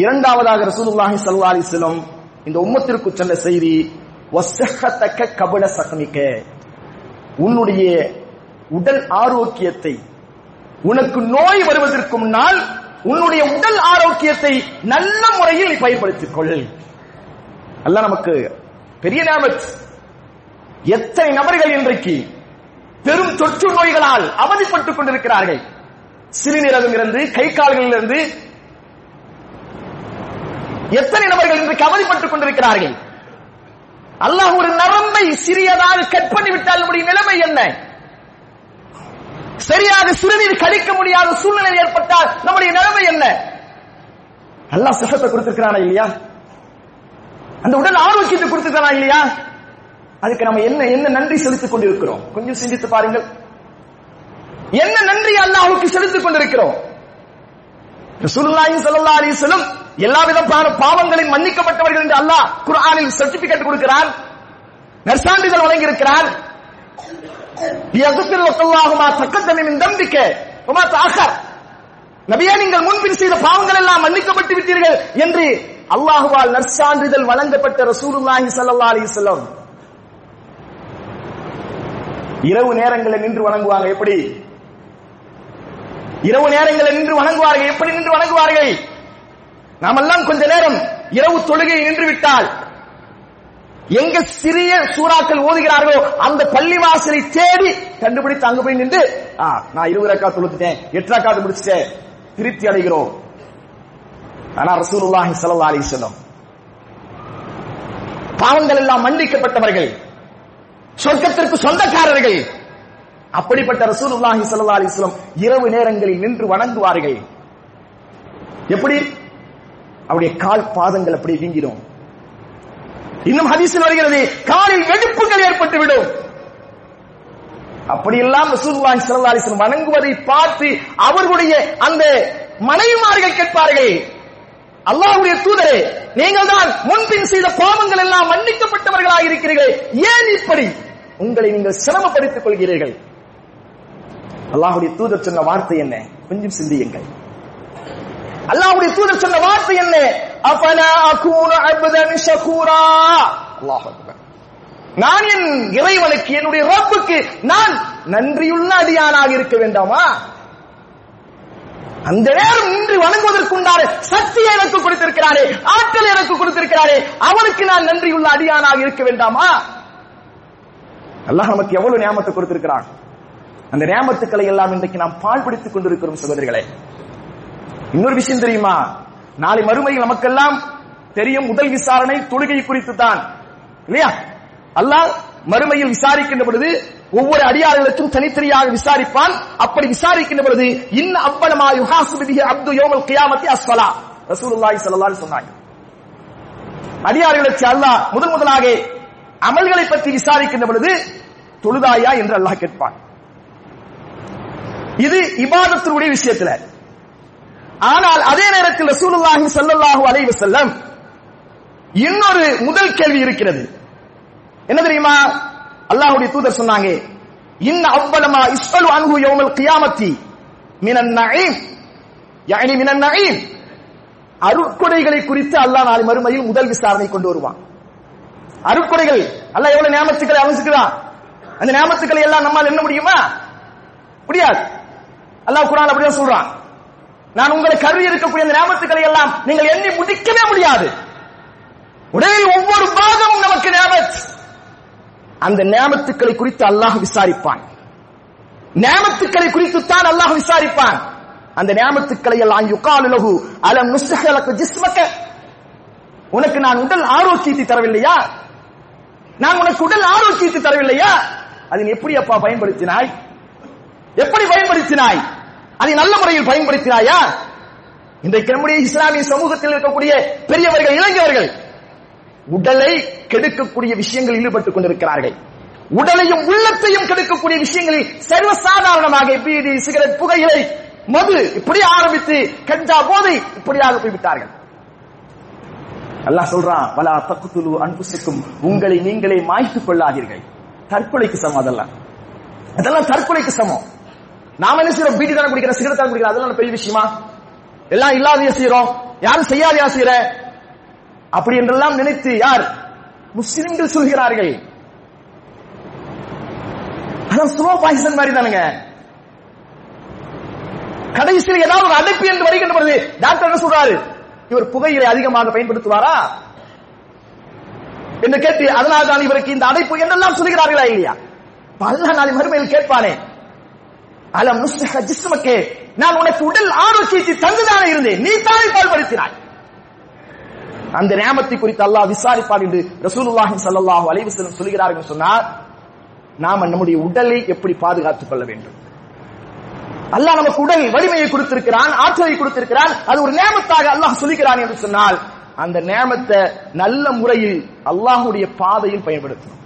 இரண்டாவதாக ரசூலுல்லாஹி சல்லா அலிஸ்லம் இந்த உம்மத்திற்கு சொன்ன செய்தி வசகத்தக்க கபல சகமிக்க உன்னுடைய உடல் ஆரோக்கியத்தை உனக்கு நோய் வருவதற்கு முன்னால் உன்னுடைய உடல் ஆரோக்கியத்தை நல்ல முறையில் நீ பயன்படுத்திக் கொள். அல்ல நமக்கு பெரிய நேமத் எத்தனை நபர்கள் இன்றைக்கு பெரும் தொற்று நோய்களால் அவதிப்பட்டுக் கொண்டிருக்கிறார்கள். சிறுநீரகமிலிருந்து கை கால்களிலிருந்து எத்தனை நபர்கள் இன்று கவலைப்பட்டுக் கொண்டிருக்கிறார்கள்? அல்லாஹ் ஒரு நரம்பை சிறியதாக கட் பண்ணி விட்டால் நம்முடைய நிலைமை என்ன? சரியாக சிறுநீர் கழிக்க முடியாத சூழ்நிலை ஏற்பட்டால் நம்முடைய நிலைமை என்ன? அல்லாஹ் சுகத்தை கொடுத்திருக்கிறானா இல்லையா? அந்த உடல் ஆரோக்கியத்தை கொடுத்திருக்கிறானா இல்லையா? அதுக்கு நம்ம என்ன என்ன நன்றி செலுத்திக் கொண்டிருக்கிறோம்? கொஞ்சம் சிந்தித்து பாருங்கள். என்ன நன்றி அல்லாஹுக்கு செலுத்திக் கொண்டிருக்கிறோம்? ரசூலுல்லாஹி ஸல்லல்லாஹு அலைஹி வஸல்லம் எல்லா விதமான பாவங்களின் மன்னிக்கப்பட்டவர்கள் என்று அல்லாஹ் குரானில் சர்டிபிகேட் கொடுக்கிறான். நற்சான்றிதழ் வழங்கி இருக்கிறார் மின் தம்பிக்க. நீங்கள் முன்பின் செய்த பாவங்கள் எல்லாம் மன்னிக்கப்பட்டு விட்டீர்கள் என்று அல்லாஹுவால் நற்சான்றிதழ் வழங்கப்பட்ட ரசூலுல்லாஹி சல்லா அலி சொல்லம் இரவு நேரங்களில் நின்று வணங்குவாங்க எப்படி? இரவு நேரங்களில் நின்று வணங்குவார்கள். எப்படி நின்று வணங்குவார்கள்? நாமெல்லாம் கொஞ்ச நேரம் இரவு தொழுகை நின்று விட்டால் எங்க சிறிய சூறாக்கள் ஓதுகிறார்களோ அந்த பள்ளி வாசலை தேடி கண்டுபிடித்து அங்கு போய் நின்று நான் இருபது ரக்கா தொழுத்துட்டேன் எட்டு ரக்காத்து முடிச்சுட்டேன் திருப்தி அடைகிறோம். ஆனா ரசூலுல்லாஹி சல்லா அலி சொல்லம் பாவங்கள் எல்லாம் மன்னிக்கப்பட்டவர்கள் சொர்க்கத்திற்கு சொந்தக்காரர்கள். அப்படிப்பட்ட ரசூலுல்லாஹி சல்லா அலிஸ்லம் இரவு நேரங்களில் நின்று வணங்குவார்கள். எப்படி? அவருடைய கால் பாதங்கள் அப்படி வீங்கிடும். இன்னும் ஹதீஸில் வருகிறது காலில் வெடிப்புகள் ஏற்பட்டு விடும். அப்படியெல்லாம் ரசூலுல்லாஹி ஸல்லல்லாஹு அலைஹி வஸல்லம் வணங்குவதை பார்த்து அவர்களுடைய அந்த மனைவிமார்கள் கேட்பார்கள் அல்லாஹ்வுடைய தூதரே நீங்கள் தான் முன்பின் செய்த பாவங்கள் எல்லாம் மன்னிக்கப்பட்டவர்களாக இருக்கிறீர்கள். ஏன் இப்படி? உங்களை நீங்கள் சிரமப்படுத்திக் கொள்கிறீர்கள். அல்லாஹ்வுடைய தூதர் சொன்ன வார்த்தை என்ன? கொஞ்சம் சிந்தியுங்கள். அல்லாஹ்வுடைய தூதர் சொன்ன வார்த்தை என்ன? அஃபலா அகூனு அப்தன் ஷகூரா? அல்லாஹ் அக்பர். நான் என் இறைவனுக்கு என்னுடைய ரப்புக்கு நான் நன்றியுள்ள அடியானாக இருக்க வேண்டாமா? அந்த நேரம் நின்று வணங்குவதற்குண்டான சக்தியை எனக்கு கொடுத்திருக்கிறாரே ஆற்றல் எனக்கு கொடுத்திருக்கிறாரே அவனுக்கு நான் நன்றியுள்ள அடியானாக இருக்க வேண்டாமா? அல்லாஹ் நமக்கு எவ்வளவு நியமத்தை கொடுத்திருக்கிறான்? அந்த நியமத்துக்களை எல்லாம் இன்றைக்கு நாம் பாழ்படுத்திக் கொண்டிருக்கிறோம் சகோதரிகளே. இன்னொரு விஷயம் தெரியுமா? நாளை மறுமையில் நமக்கெல்லாம் தெரியும் முதல் விசாரணை தொழுகை குறித்து தான் இல்லையா? அல்லாஹ் மறுமையில் விசாரிக்கின்ற பொழுது ஒவ்வொரு அடியாளர்களுக்கும் தனித்தனியாக விசாரிப்பான். அப்படி விசாரிக்கின்ற பொழுது இன்ன அவ்வளமா யுஹாசுபிதிஹி அப்து யோமல் கியாமத்தி அஸ்வலா ரசூலுல்லாஹி ஸல்லல்லாஹு அலைஹி சொன்னாங்க. அடியார்களுக்கு அல்லாஹ் முதன் முதலாக அமல்களை பற்றி விசாரிக்கின்ற பொழுது தொழுதாயா? என்று அல்லாஹ் கேட்பான். இது இபாதத்தினுடைய விஷயத்துல. ஆனால் அதே நேரத்தில் ரசூலுல்லாஹி ஸல்லல்லாஹு அலைஹி வஸல்லம் இன்னொரு முதல் கேள்வி இருக்கிறது. என்ன தெரியுமா? அல்லாஹ்வுடைய தூதர் சொன்னாங்க இன்ன அவ்வளமா இஸ்அலு அன்ஹு யௌமல் கியாமத்தி மினன் நஈம் யானி மினன் நஈம் அருட்கொடைகளை குறித்து அல்லாஹ் நாளை மறுமையில் முதல் விசாரணை கொண்டு வருவான். அருட்கொடைகள் அல்லாஹ் எவ்வளவு நியமத்துக்களை அமைச்சுக்கிறான் அந்த நியமத்துக்களை எல்லாம் நம்மால் என்ன முடியுமா? முடியாது. அல்லாஹ் குரான் அப்படியே சொல்றான். நான் உங்களை கருவி இருக்கக்கூடிய அந்த நியாமத்துக்களை எல்லாம் நீங்கள் எண்ணி முடிக்கவே முடியாது. உடலில் ஒவ்வொரு பாகமும் நமக்கு நியாமத் அந்த ஞாபகத்துக்களை குறித்து அல்லாஹ் விசாரிப்பான். ஞாபகத்துக்களை குறித்து தான் அல்லாஹ் விசாரிப்பான். அந்த ஞாபகத்துக்களை எல்லாம் யுகாலுலகு அலம் நுஸ்ஹலக ஜிஸ்மக. உனக்கு நான் உடல் ஆரோக்கியத்தை தரவில்லையா? நான் உனக்கு உடல் ஆரோக்கியத்தை தரவில்லையா? அதை எப்படி அப்பா பயன்படுத்தினாய்? எப்படி பயன்படுத்தினாய்? அதை நல்ல முறையில் பயன்படுத்தினாயா? இன்றைக்கு நம்முடைய இஸ்லாமிய சமூகத்தில் இருக்கக்கூடிய பெரியவர்கள் இளைஞர்கள் உடலை கெடுக்கக்கூடிய விஷயங்களில் ஈடுபட்டுக் கொண்டிருக்கிறார்கள். உடலையும் உள்ளத்தையும் கெடுக்கக்கூடிய விஷயங்களில் சர்வசாதாரணமாக பீடி சிகரெட் புகையிலை மது இப்படி ஆரம்பித்து கஞ்சா போதை இப்படியாக போய்விட்டார்கள். அல்லாஹ் சொல்றான் பல தக்குத்துலு அன்புசுக்கும் உங்களை நீங்களே மாய்த்துக் கொள்ளாதீர்கள். தற்கொலைக்கு சமம் அதெல்லாம். அதெல்லாம் தற்கொலைக்கு சமம். நாம என்ன செய்யறோம் பீடி தானே குடிக்கிறோம் சிகரெட் தானே குடிக்கிறோம் அதெல்லாம் பெரிய விஷயமா? எல்லாம் இல்லாதையா செய்யறோம் யாரும் செய்யாதையா செய்யற அப்படி என்றெல்லாம் நினைத்து யார்? முஸ்லிம்கள் சொல்கிறார்கள். அதான் ஸ்லோ பாய்சன் மாதிரி தானுங்க. கடைசியில் ஏதாவது ஒரு அடைப்பு என்று வருகின்ற பொழுது டாக்டர் என்ன சொல்றாரு? இவர் புகையிலை அதிகமாக பயன்படுத்துவாரா? என்று கேட்டு அதனால்தான் இவருக்கு இந்த அடைப்பு என்றெல்லாம் சொல்கிறார்களா இல்லையா? பல்ல நாளை மறுமையில் கேட்பானே. அலம் நுஸ்ஹ ஜிஸ்மக்கே நான் உனக்கு உடல் ஆரோக்கியத்தை தந்துதானே இருந்தேன். நீ தானே பால்படுத்தினாய் அந்த நேமத்தை குறித்து அல்லாஹ் விசாரிப்பார் என்று ரசூலுல்லாஹி ஸல்லல்லாஹு அலைஹி வஸல்லம் சொல்கிறார்கள் சொன்னார் நாம நம்முடைய உடலை எப்படி பாதுகாத்துக் கொள்ள வேண்டும்? அல்லாஹ் நமக்கு உடல் வலிமையை கொடுத்திருக்கிறான் ஆற்றலை கொடுத்திருக்கிறான் அது ஒரு நேமத்தாக அல்லாஹ் சொல்லுகிறான் என்று சொன்னால் அந்த நேமத்தை நல்ல முறையில் அல்லாஹுடைய பாதையில் பயன்படுத்தணும்.